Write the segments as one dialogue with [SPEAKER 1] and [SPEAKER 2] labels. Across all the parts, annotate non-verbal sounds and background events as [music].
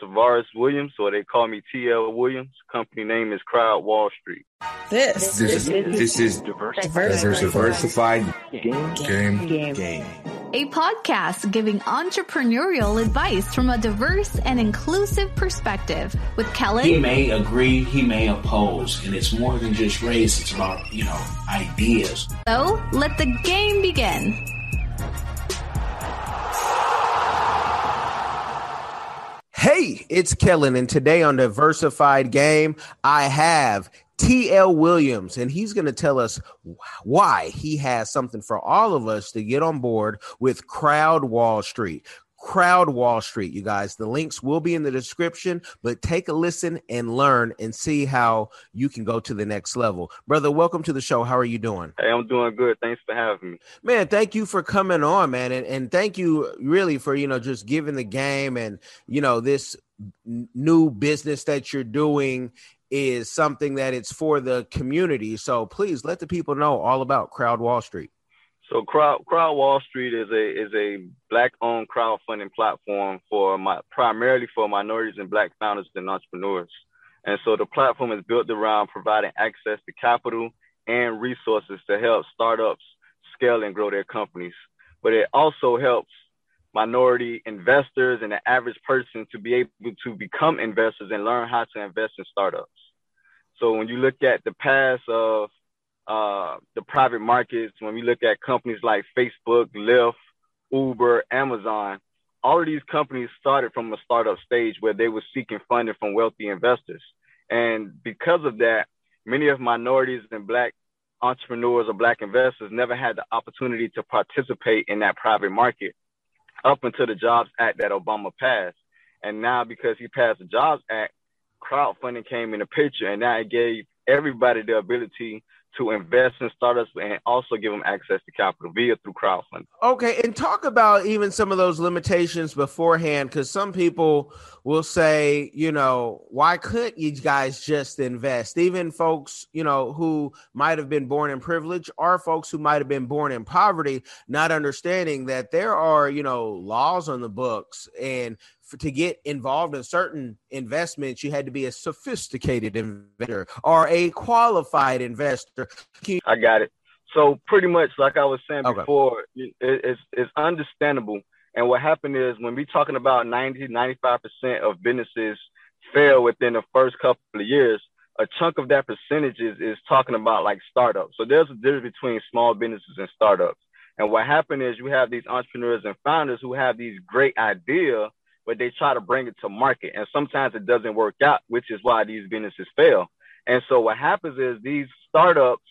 [SPEAKER 1] Tavares Williams, or they call me TL Williams. Company name is Crowd Wall Street.
[SPEAKER 2] This,
[SPEAKER 3] This is this is diversified game game game.
[SPEAKER 4] A podcast giving entrepreneurial advice from a diverse and inclusive perspective with Kellen.
[SPEAKER 5] He may agree, he may oppose, and it's more than just race. It's about you know ideas.
[SPEAKER 4] so let the game begin.
[SPEAKER 6] Hey, it's Kellen, and today on Diversified Game, I have TL Williams, and he's going to tell us why he has something for all of us to get on board with Crowd Wall Street. Crowd Wall Street, you guys. The links will be in the description, but take a listen and learn and see how you can go to the next level. Brother, welcome to the show. How are you doing?
[SPEAKER 1] Hey, I'm doing good. Thanks for having me.
[SPEAKER 6] Man, thank you for coming on, man, and and thank you really for you know just giving the game and you know this new business that you're doing is something that it's for the community. So please let the people know all about Crowd Wall Street.
[SPEAKER 1] So Crowd Crowd Wall Street is a is a black owned crowdfunding platform for my primarily for minorities and black founders and entrepreneurs. And so the platform is built around providing access to capital and resources to help startups scale and grow their companies. But it also helps minority investors and the average person to be able to become investors and learn how to invest in startups. So when you look at the past of uh, the private markets, when we look at companies like Facebook, Lyft, Uber, Amazon, all of these companies started from a startup stage where they were seeking funding from wealthy investors. And because of that, many of minorities and black entrepreneurs or black investors never had the opportunity to participate in that private market up until the Jobs Act that Obama passed. And now because he passed the Jobs Act, crowdfunding came in the picture and now it gave everybody the ability to invest in startups and also give them access to capital via through crowdfunding.
[SPEAKER 6] Okay, and talk about even some of those limitations beforehand, because some people will say, you know, why couldn't you guys just invest? Even folks, you know, who might have been born in privilege or folks who might have been born in poverty, not understanding that there are, you know, laws on the books and for, to get involved in certain investments, you had to be a sophisticated investor or a qualified investor. You-
[SPEAKER 1] I got it. So pretty much, like I was saying
[SPEAKER 6] Okay.
[SPEAKER 1] before, it, it's it's understandable. And what happened is when we're talking about 90, 95 percent of businesses fail within the first couple of years, a chunk of that percentage is, is talking about like startups. So there's a difference between small businesses and startups. And what happened is you have these entrepreneurs and founders who have these great ideas, but they try to bring it to market. And sometimes it doesn't work out, which is why these businesses fail. And so what happens is these startups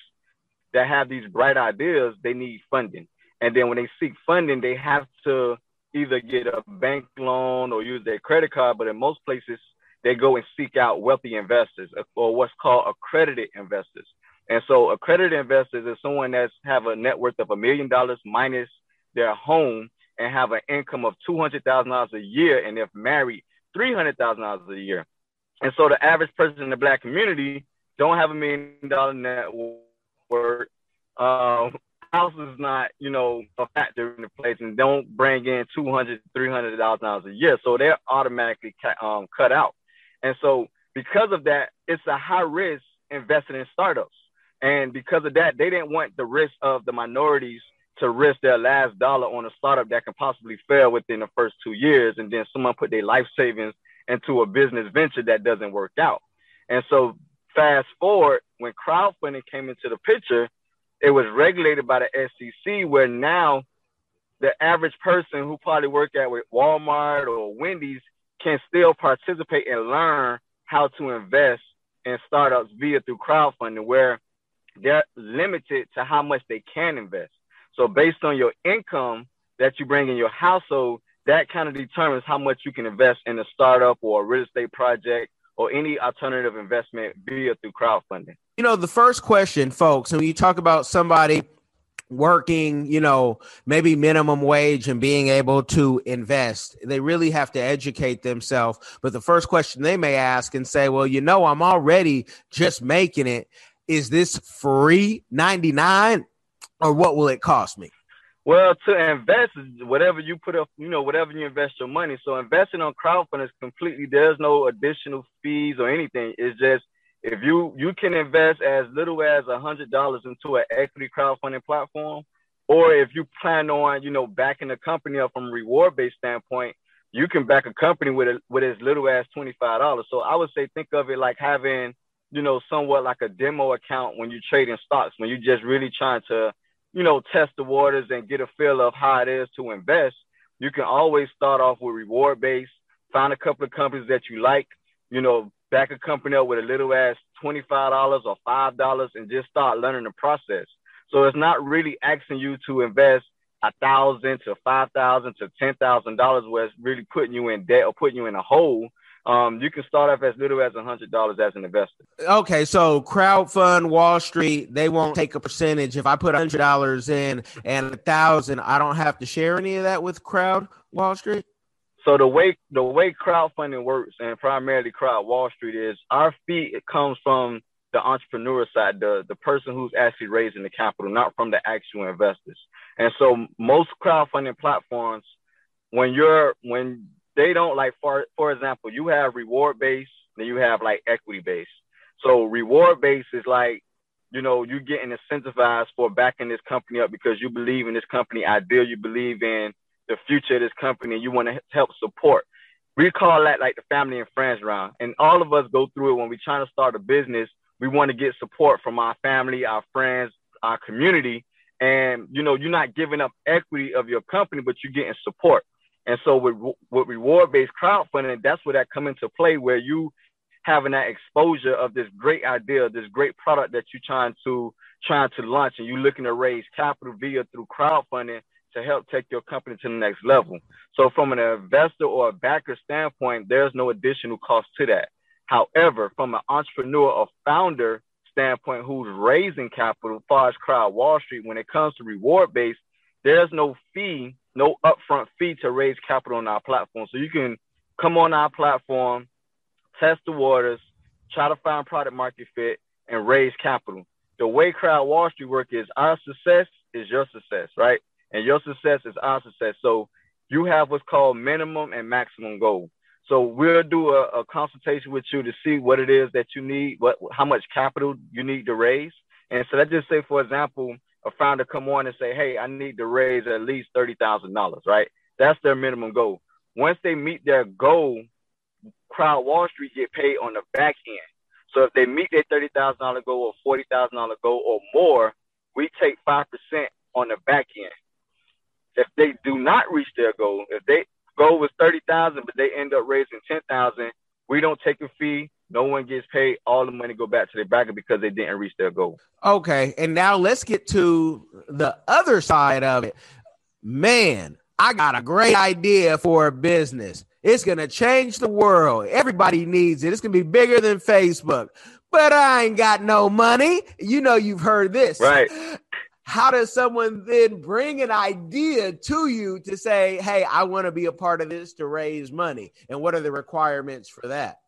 [SPEAKER 1] that have these bright ideas, they need funding. And then when they seek funding, they have to either get a bank loan or use their credit card. But in most places, they go and seek out wealthy investors uh, or what's called accredited investors. And so accredited investors is someone that's have a net worth of a million dollars minus their home and have an income of two hundred thousand dollars a year, and if married, three hundred thousand dollars a year. And so the average person in the black community don't have a million dollar net worth. Um, house is not, you know, a factor in the place, and don't bring in two hundred, three hundred thousand dollars a year. So they're automatically cut, um, cut out. And so because of that, it's a high risk investing in startups. And because of that, they didn't want the risk of the minorities to risk their last dollar on a startup that can possibly fail within the first two years, and then someone put their life savings into a business venture that doesn't work out. And so, fast forward, when crowdfunding came into the picture, it was regulated by the SEC, where now the average person who probably work at with Walmart or Wendy's can still participate and learn how to invest in startups via through crowdfunding, where they're limited to how much they can invest. So based on your income that you bring in your household, that kind of determines how much you can invest in a startup or a real estate project or any alternative investment via through crowdfunding.
[SPEAKER 6] You know, the first question, folks, when you talk about somebody working, you know, maybe minimum wage and being able to invest, they really have to educate themselves. But the first question they may ask and say, well, you know, I'm already just making it. Is this free 99 or what will it cost me?
[SPEAKER 1] Well, to invest whatever you put up, you know, whatever you invest your money. So investing on crowdfunding is completely there's no additional fees or anything. It's just if you you can invest as little as a hundred dollars into an equity crowdfunding platform, or if you plan on, you know, backing a company up from a reward based standpoint, you can back a company with a, with as little as twenty five dollars. So I would say think of it like having, you know, somewhat like a demo account when you're trading stocks, when you're just really trying to you know, test the waters and get a feel of how it is to invest, you can always start off with reward based, find a couple of companies that you like, you know, back a company up with a little as $25 or $5 and just start learning the process. So it's not really asking you to invest a thousand to five thousand to ten thousand dollars where it's really putting you in debt or putting you in a hole um, you can start off as little as a hundred dollars as an investor.
[SPEAKER 6] Okay, so crowdfund Wall Street, they won't take a percentage. If I put a hundred dollars in and a thousand, I don't have to share any of that with Crowd Wall Street.
[SPEAKER 1] So the way the way crowdfunding works and primarily Crowd Wall Street is our fee it comes from the entrepreneur side, the the person who's actually raising the capital, not from the actual investors. And so most crowdfunding platforms, when you're when they don't like for for example, you have reward based, then you have like equity based. So reward based is like, you know, you're getting incentivized for backing this company up because you believe in this company idea, you believe in the future of this company, and you want to help support. We call that like the family and friends round. And all of us go through it when we're trying to start a business. We want to get support from our family, our friends, our community. And you know, you're not giving up equity of your company, but you're getting support. And so with, with reward based crowdfunding, that's where that come into play, where you having that exposure of this great idea, this great product that you're trying to trying to launch, and you're looking to raise capital via through crowdfunding to help take your company to the next level. So from an investor or a backer standpoint, there's no additional cost to that. However, from an entrepreneur or founder standpoint who's raising capital, far as crowd Wall Street, when it comes to reward based, there's no fee no upfront fee to raise capital on our platform. So you can come on our platform, test the waters, try to find product market fit, and raise capital. The way Crowd Wall Street work is our success is your success, right? And your success is our success. So you have what's called minimum and maximum goal. So we'll do a, a consultation with you to see what it is that you need, what how much capital you need to raise. And so let's just say, for example, a founder come on and say, hey, I need to raise at least $30,000, right? That's their minimum goal. Once they meet their goal, Crowd Wall Street get paid on the back end. So if they meet their $30,000 goal or $40,000 goal or more, we take 5% on the back end. If they do not reach their goal, if they goal was 30,000 but they end up raising 10,000, we don't take a fee. No one gets paid. All the money go back to their backer because they didn't reach their goal.
[SPEAKER 6] Okay, and now let's get to the other side of it. Man, I got a great idea for a business. It's gonna change the world. Everybody needs it. It's gonna be bigger than Facebook. But I ain't got no money. You know, you've heard this.
[SPEAKER 1] Right. [laughs]
[SPEAKER 6] How does someone then bring an idea to you to say, hey, I want to be a part of this to raise money? And what are the requirements for that?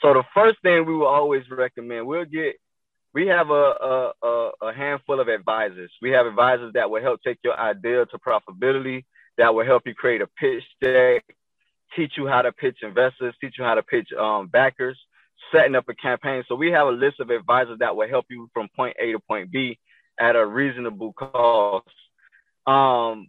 [SPEAKER 1] So the first thing we will always recommend, we'll get, we have a, a, a handful of advisors. We have advisors that will help take your idea to profitability, that will help you create a pitch deck, teach you how to pitch investors, teach you how to pitch um, backers, setting up a campaign. So we have a list of advisors that will help you from point A to point B at a reasonable cost. Um,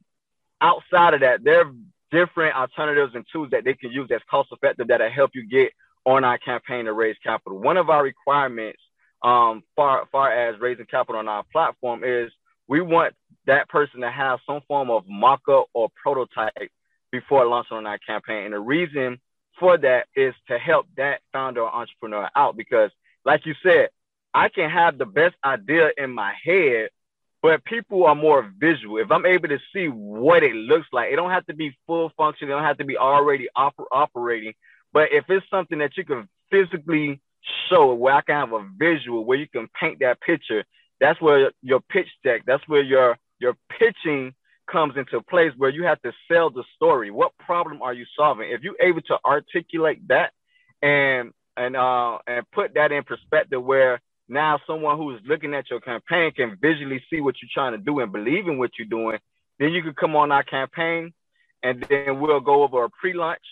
[SPEAKER 1] outside of that, there are different alternatives and tools that they can use that's cost effective that'll help you get on our campaign to raise capital. One of our requirements, um, far far as raising capital on our platform, is we want that person to have some form of mock-up or prototype before launching on our campaign. And the reason for that is to help that founder or entrepreneur out because, like you said, I can have the best idea in my head, but people are more visual. If I'm able to see what it looks like, it don't have to be full function. It don't have to be already oper- operating, but if it's something that you can physically show, where I can have a visual, where you can paint that picture, that's where your pitch deck, that's where your your pitching comes into place, where you have to sell the story. What problem are you solving? If you're able to articulate that and and uh and put that in perspective, where now someone who is looking at your campaign can visually see what you're trying to do and believe in what you're doing, Then you can come on our campaign, and then we'll go over a pre-launch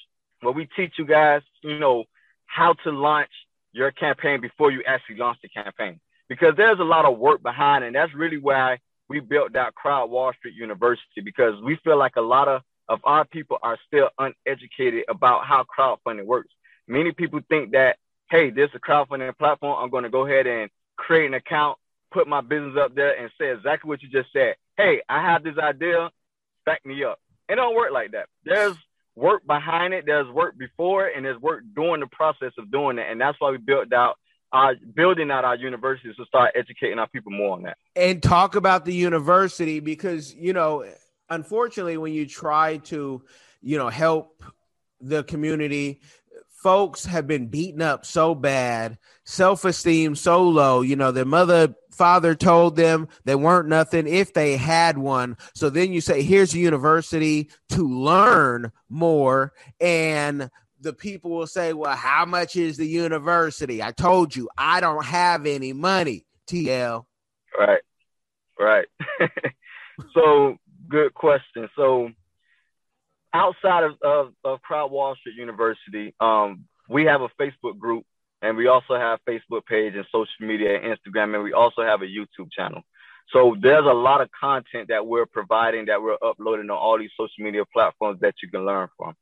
[SPEAKER 1] where we teach you guys, you know, how to launch your campaign before you actually launch the campaign. Because there's a lot of work behind, and that's really why we built that Crowd Wall Street University because we feel like a lot of, of our people are still uneducated about how crowdfunding works. Many people think that, hey, this is a crowdfunding platform. I'm going to go ahead and create an account, put my business up there, and say exactly what you just said. Hey, I have this idea, back me up. It don't work like that. There's work behind it, there's work before it, and there's work during the process of doing it. And that's why we built out our building out our universities to start educating our people more on that.
[SPEAKER 6] And talk about the university because, you know, unfortunately, when you try to, you know, help the community, folks have been beaten up so bad, self esteem so low. You know, their mother, father told them they weren't nothing if they had one. So then you say, here's a university to learn more. And the people will say, well, how much is the university? I told you, I don't have any money, TL.
[SPEAKER 1] Right, right. [laughs] so, good question. So, outside of, of, of Crowd Wall Street University, um, we have a Facebook group and we also have Facebook page and social media and Instagram, and we also have a YouTube channel. So there's a lot of content that we're providing that we're uploading on all these social media platforms that you can learn from.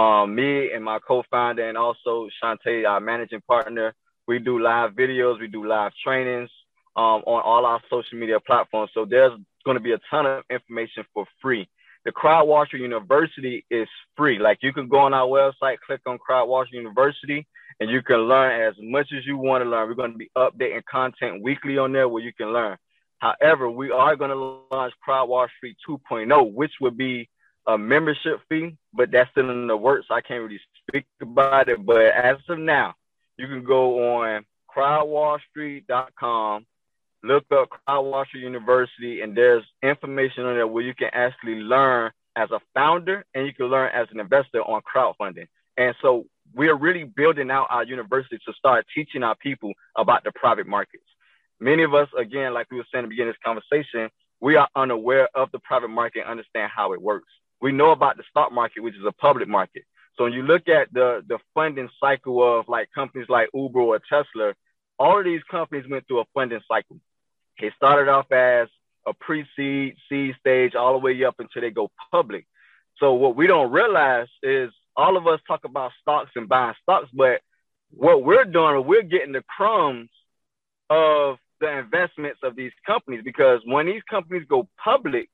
[SPEAKER 1] Um, me and my co-founder and also Shantae, our managing partner, we do live videos, we do live trainings um, on all our social media platforms. So there's going to be a ton of information for free the Crowd Wall Street University is free. Like you can go on our website, click on Crowd Wall Street University, and you can learn as much as you want to learn. We're going to be updating content weekly on there where you can learn. However, we are going to launch Crowd Wall Street 2.0, which would be a membership fee, but that's still in the works. I can't really speak about it. But as of now, you can go on crowdwallstreet.com look up Wall University, and there's information on there where you can actually learn as a founder and you can learn as an investor on crowdfunding. And so we're really building out our university to start teaching our people about the private markets. Many of us, again, like we were saying at the beginning of this conversation, we are unaware of the private market and understand how it works. We know about the stock market, which is a public market. So when you look at the the funding cycle of like companies like Uber or Tesla, all of these companies went through a funding cycle. It started off as a pre-seed, seed stage, all the way up until they go public. So what we don't realize is all of us talk about stocks and buying stocks, but what we're doing, we're getting the crumbs of the investments of these companies because when these companies go public,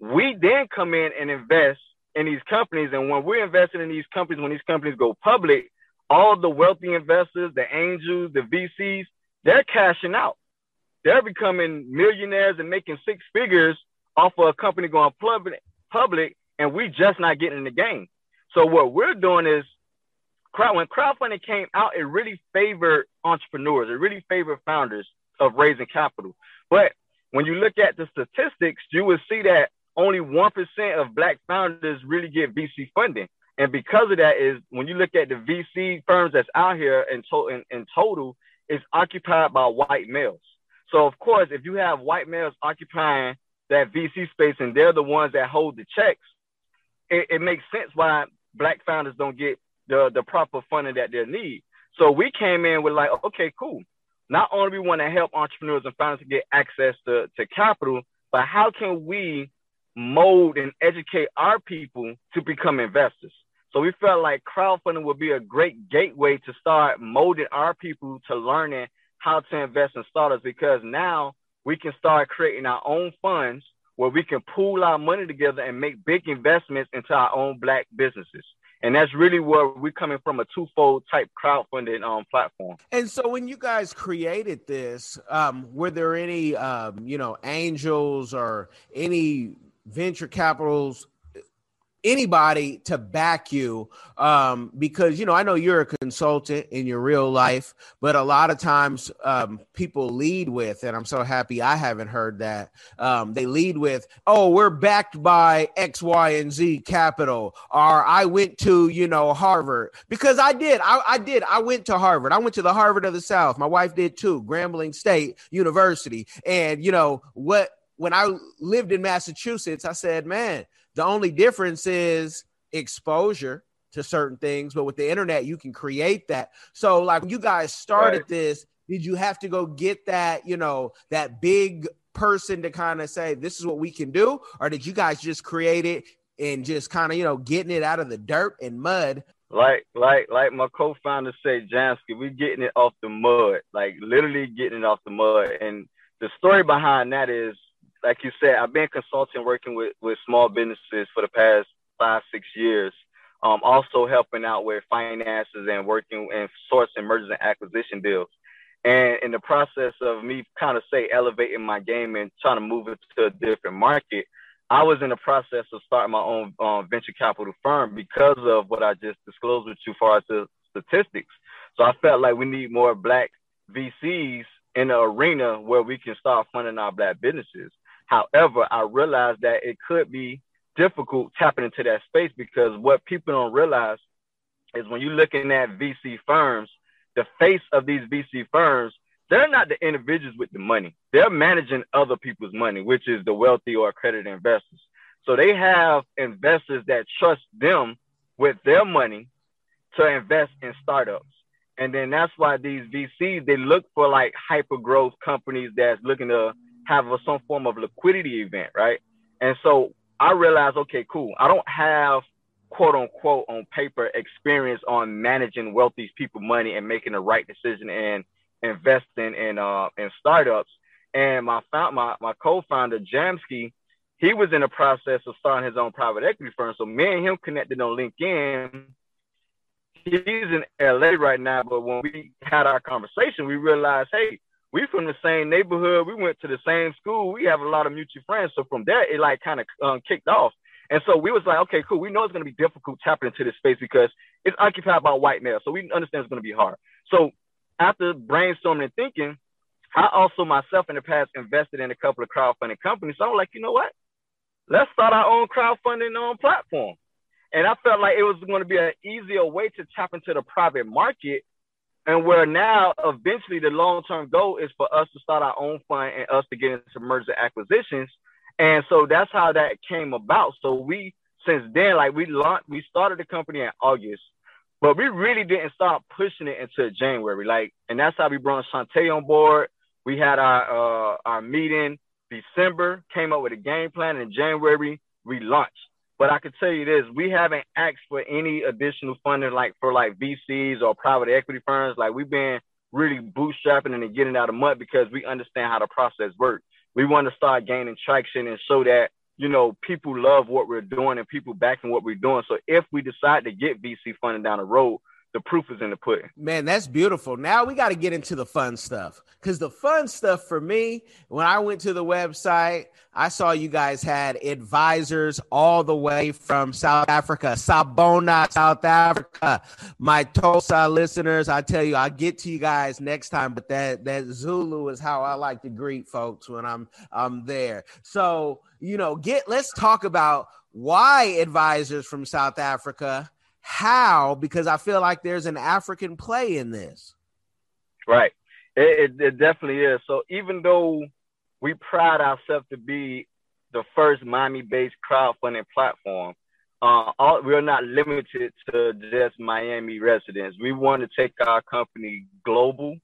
[SPEAKER 1] we then come in and invest in these companies. And when we're investing in these companies, when these companies go public, all the wealthy investors, the angels, the VCs, they're cashing out they're becoming millionaires and making six figures off of a company going public, and we just not getting in the game. So what we're doing is, crowd when crowdfunding came out, it really favored entrepreneurs. It really favored founders of raising capital. But when you look at the statistics, you will see that only one percent of black founders really get VC funding. And because of that, is when you look at the VC firms that's out here in, to- in, in total, it's occupied by white males. So of course, if you have white males occupying that VC space and they're the ones that hold the checks, it, it makes sense why black founders don't get the the proper funding that they need. So we came in with like, okay, cool. Not only we want to help entrepreneurs and founders to get access to, to capital, but how can we mold and educate our people to become investors? So we felt like crowdfunding would be a great gateway to start molding our people to learning how to invest in startups because now we can start creating our own funds where we can pool our money together and make big investments into our own black businesses. And that's really where we're coming from a twofold type crowdfunding um, platform.
[SPEAKER 6] And so when you guys created this, um, were there any, um, you know, angels or any venture capitals anybody to back you um, because you know i know you're a consultant in your real life but a lot of times um, people lead with and i'm so happy i haven't heard that um, they lead with oh we're backed by x y and z capital or i went to you know harvard because i did I, I did i went to harvard i went to the harvard of the south my wife did too grambling state university and you know what when I lived in Massachusetts, I said, man, the only difference is exposure to certain things, but with the internet, you can create that. So, like when you guys started right. this, did you have to go get that, you know, that big person to kind of say, this is what we can do? Or did you guys just create it and just kind of, you know, getting it out of the dirt and mud?
[SPEAKER 1] Like, like, like my co-founder said, Jamsky, we're getting it off the mud, like literally getting it off the mud. And the story behind that is, like you said, I've been consulting, working with with small businesses for the past five, six years um, also helping out with finances and working and sourcing mergers and acquisition deals. And in the process of me kind of say elevating my game and trying to move it to a different market, I was in the process of starting my own um, venture capital firm because of what I just disclosed with you far as the statistics. So I felt like we need more black VCs in the arena where we can start funding our black businesses. However, I realized that it could be difficult tapping into that space because what people don't realize is when you're looking at VC firms, the face of these VC firms, they're not the individuals with the money. They're managing other people's money, which is the wealthy or accredited investors. So they have investors that trust them with their money to invest in startups. And then that's why these VCs, they look for like hyper growth companies that's looking to have a, some form of liquidity event, right? And so I realized, okay, cool. I don't have quote unquote on paper experience on managing wealthy people money and making the right decision and investing in uh in startups. And my found my my co-founder Jamsky, he was in the process of starting his own private equity firm. So me and him connected on LinkedIn. He's in LA right now, but when we had our conversation, we realized, hey, we from the same neighborhood. We went to the same school. We have a lot of mutual friends. So from there, it like kind of um, kicked off. And so we was like, okay, cool. We know it's going to be difficult tapping into this space because it's occupied by white males. So we understand it's going to be hard. So after brainstorming and thinking, I also myself in the past invested in a couple of crowdfunding companies. So I'm like, you know what? Let's start our own crowdfunding on platform. And I felt like it was going to be an easier way to tap into the private market and where now eventually the long term goal is for us to start our own fund and us to get into merger acquisitions. And so that's how that came about. So we since then, like we launched, we started the company in August, but we really didn't start pushing it until January. Like, and that's how we brought Shantae on board. We had our uh, our meeting December, came up with a game plan in January. We launched. But I can tell you this: we haven't asked for any additional funding, like for like VCs or private equity firms. Like we've been really bootstrapping and getting out of mud because we understand how the process works. We want to start gaining traction and show that you know people love what we're doing and people backing what we're doing. So if we decide to get VC funding down the road, the proof is in the pudding.
[SPEAKER 6] Man, that's beautiful. Now we got to get into the fun stuff because the fun stuff for me, when I went to the website, I saw you guys had advisors all the way from South Africa, Sawubona, South Africa. My Xhosa listeners, I tell you, I'll get to you guys next time, but that that Zulu is how I like to greet folks when I'm I'm there. So you know, get let's talk about why advisors from South Africa how because I feel like there's an African play in this.
[SPEAKER 1] Right. It, it, it definitely is. So even though we pride ourselves to be the first Miami-based crowdfunding platform, uh, all, we're not limited to just Miami residents. We want to take our company global,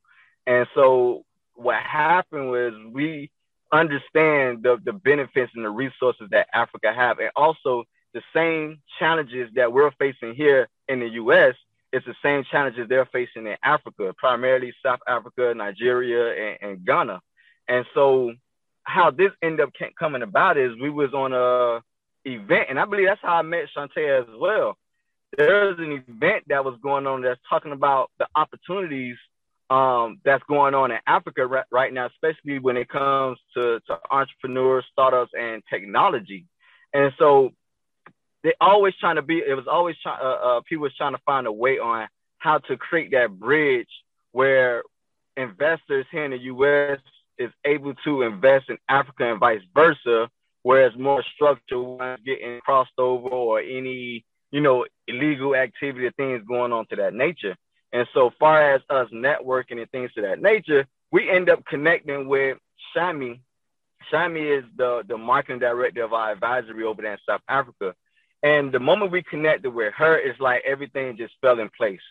[SPEAKER 1] and so what happened was we understand the the benefits and the resources that Africa have, and also the same challenges that we're facing here in the U.S. It's the same challenges they're facing in Africa, primarily South Africa, Nigeria, and, and Ghana. And so, how this ended up coming about is we was on a event, and I believe that's how I met Shantae as well. There's an event that was going on that's talking about the opportunities um, that's going on in Africa right, right now, especially when it comes to, to entrepreneurs, startups, and technology. And so they always trying to be. It was always trying. Uh, uh, people was trying to find a way on how to create that bridge where investors here in the U.S. is able to invest in Africa and vice versa, whereas more structured ones getting crossed over or any you know illegal activity or things going on to that nature. And so far as us networking and things to that nature, we end up connecting with Shami. Shami is the, the marketing director of our advisory over there in South Africa. And the moment we connected with her, it's like everything just fell in place.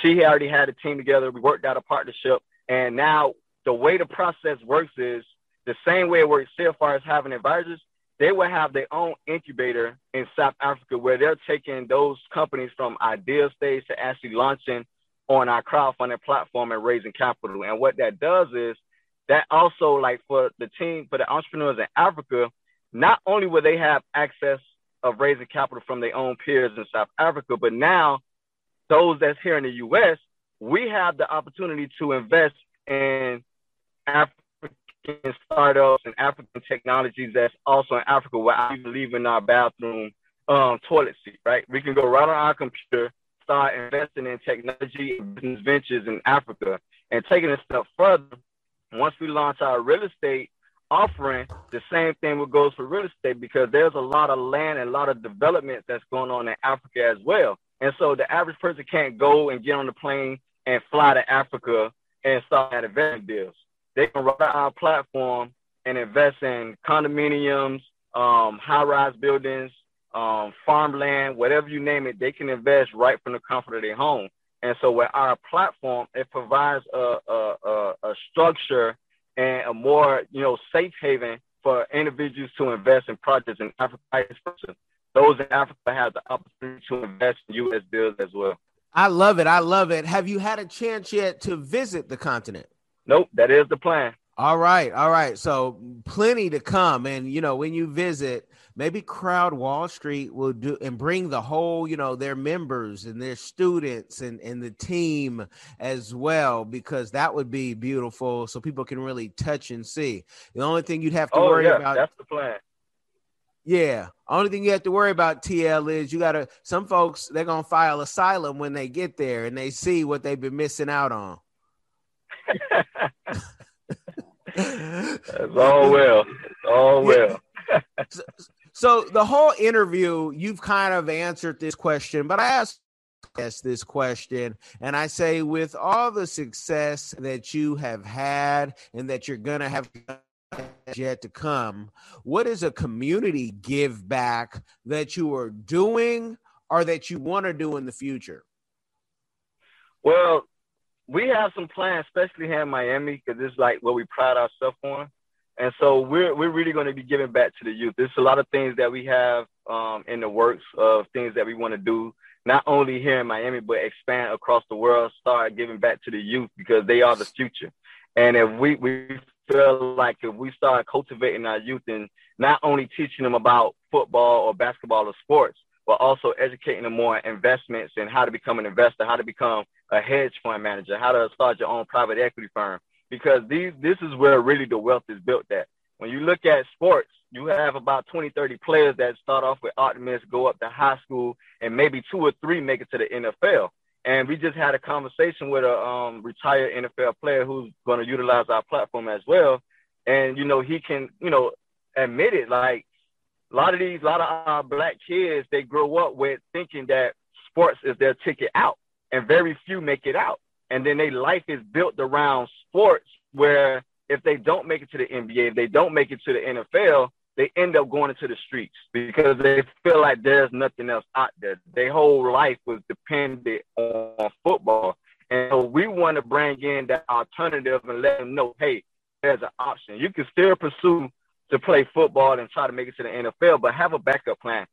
[SPEAKER 1] She already had a team together. We worked out a partnership. And now the way the process works is the same way it works so far as having advisors, they will have their own incubator in South Africa where they're taking those companies from idea stage to actually launching on our crowdfunding platform and raising capital. And what that does is that also like for the team, for the entrepreneurs in Africa, not only will they have access of raising capital from their own peers in South Africa, but now those that's here in the US, we have the opportunity to invest in African startups and African technologies that's also in Africa where I believe in our bathroom um, toilet seat, right? We can go right on our computer, start investing in technology and business ventures in Africa. And taking a step further, once we launch our real estate offering, the same thing will goes for real estate because there's a lot of land and a lot of development that's going on in Africa as well. And so the average person can't go and get on the plane and fly to Africa and start at investment deals. They can run our platform and invest in condominiums, um, high-rise buildings, um, farmland, whatever you name it. They can invest right from the comfort of their home. And so with our platform, it provides a, a, a, a structure and a more, you know, safe haven for individuals to invest in projects in Africa. Those in Africa have the opportunity to invest in U.S. deals as well.
[SPEAKER 6] I love it. I love it. Have you had a chance yet to visit the continent?
[SPEAKER 1] Nope, that is the plan.
[SPEAKER 6] All right, all right. So plenty to come, and you know when you visit, maybe crowd Wall Street will do and bring the whole, you know, their members and their students and and the team as well, because that would be beautiful, so people can really touch and see. The only thing you'd have to
[SPEAKER 1] oh,
[SPEAKER 6] worry
[SPEAKER 1] yeah,
[SPEAKER 6] about
[SPEAKER 1] that's the plan.
[SPEAKER 6] Yeah. Only thing you have to worry about TL is you gotta some folks they're gonna file asylum when they get there and they see what they've been missing out on. [laughs]
[SPEAKER 1] That's all well. It's all well.
[SPEAKER 6] so, so the whole interview, you've kind of answered this question, but I asked this question and I say, with all the success that you have had and that you're gonna have yet to come, what is a community give back that you are doing or that you want to do in the future?
[SPEAKER 1] Well, we have some plans, especially here in Miami, because is like what we pride ourselves on. And so we're we're really going to be giving back to the youth. There's a lot of things that we have um, in the works of things that we want to do, not only here in Miami, but expand across the world. Start giving back to the youth because they are the future. And if we we feel like if we start cultivating our youth and not only teaching them about football or basketball or sports, but also educating them more on investments and how to become an investor, how to become a hedge fund manager, how to start your own private equity firm. Because these this is where really the wealth is built at. When you look at sports, you have about 20, 30 players that start off with optimists, go up to high school, and maybe two or three make it to the NFL. And we just had a conversation with a um, retired NFL player who's going to utilize our platform as well. And, you know, he can, you know, admit it. Like a lot of these, a lot of our black kids, they grow up with thinking that sports is their ticket out and very few make it out. And then their life is built around sports where if they don't make it to the NBA, if they don't make it to the NFL, they end up going into the streets because they feel like there's nothing else out there. Their whole life was dependent on football. And so we want to bring in that alternative and let them know, hey, there's an option. You can still pursue to play football and try to make it to the NFL, but have a backup plan.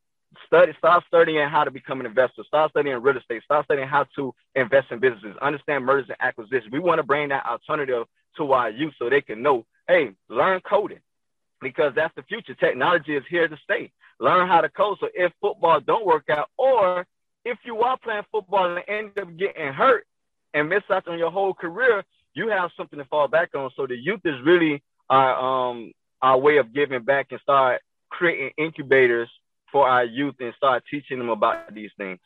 [SPEAKER 1] Study, start studying how to become an investor. Start studying real estate. Start studying how to invest in businesses. Understand mergers and acquisitions. We want to bring that alternative to our youth so they can know, hey, learn coding because that's the future. Technology is here to stay. Learn how to code. So if football don't work out, or if you are playing football and end up getting hurt and miss out on your whole career, you have something to fall back on. So the youth is really our um our way of giving back and start creating incubators for our youth and start teaching them about these things.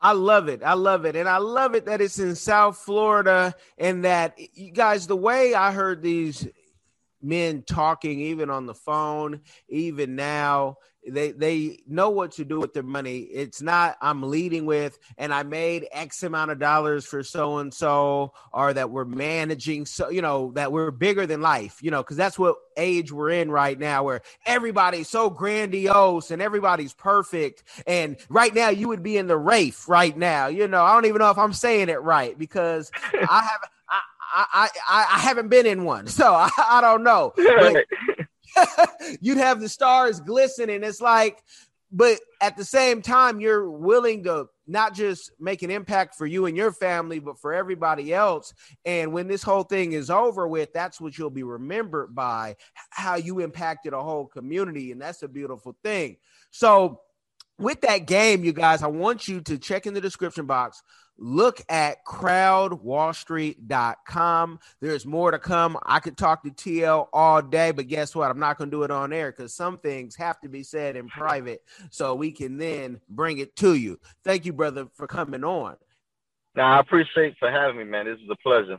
[SPEAKER 6] I love it. I love it. And I love it that it's in South Florida and that you guys, the way I heard these men talking even on the phone, even now they they know what to do with their money. It's not I'm leading with and I made X amount of dollars for so and so, or that we're managing so you know that we're bigger than life, you know, because that's what age we're in right now, where everybody's so grandiose and everybody's perfect. And right now, you would be in the Rafe right now. You know, I don't even know if I'm saying it right because [laughs] I have I, I I haven't been in one, [laughs] so I, I don't know. But [laughs] [laughs] you'd have the stars glistening. It's like, but at the same time, you're willing to not just make an impact for you and your family, but for everybody else. And when this whole thing is over with, that's what you'll be remembered by how you impacted a whole community. And that's a beautiful thing. So, with that game, you guys, I want you to check in the description box look at crowdwallstreet.com. There's more to come. I could talk to TL all day, but guess what? I'm not going to do it on air because some things have to be said in private so we can then bring it to you. Thank you, brother, for coming on.
[SPEAKER 1] Now, I appreciate for having me, man. This is a pleasure.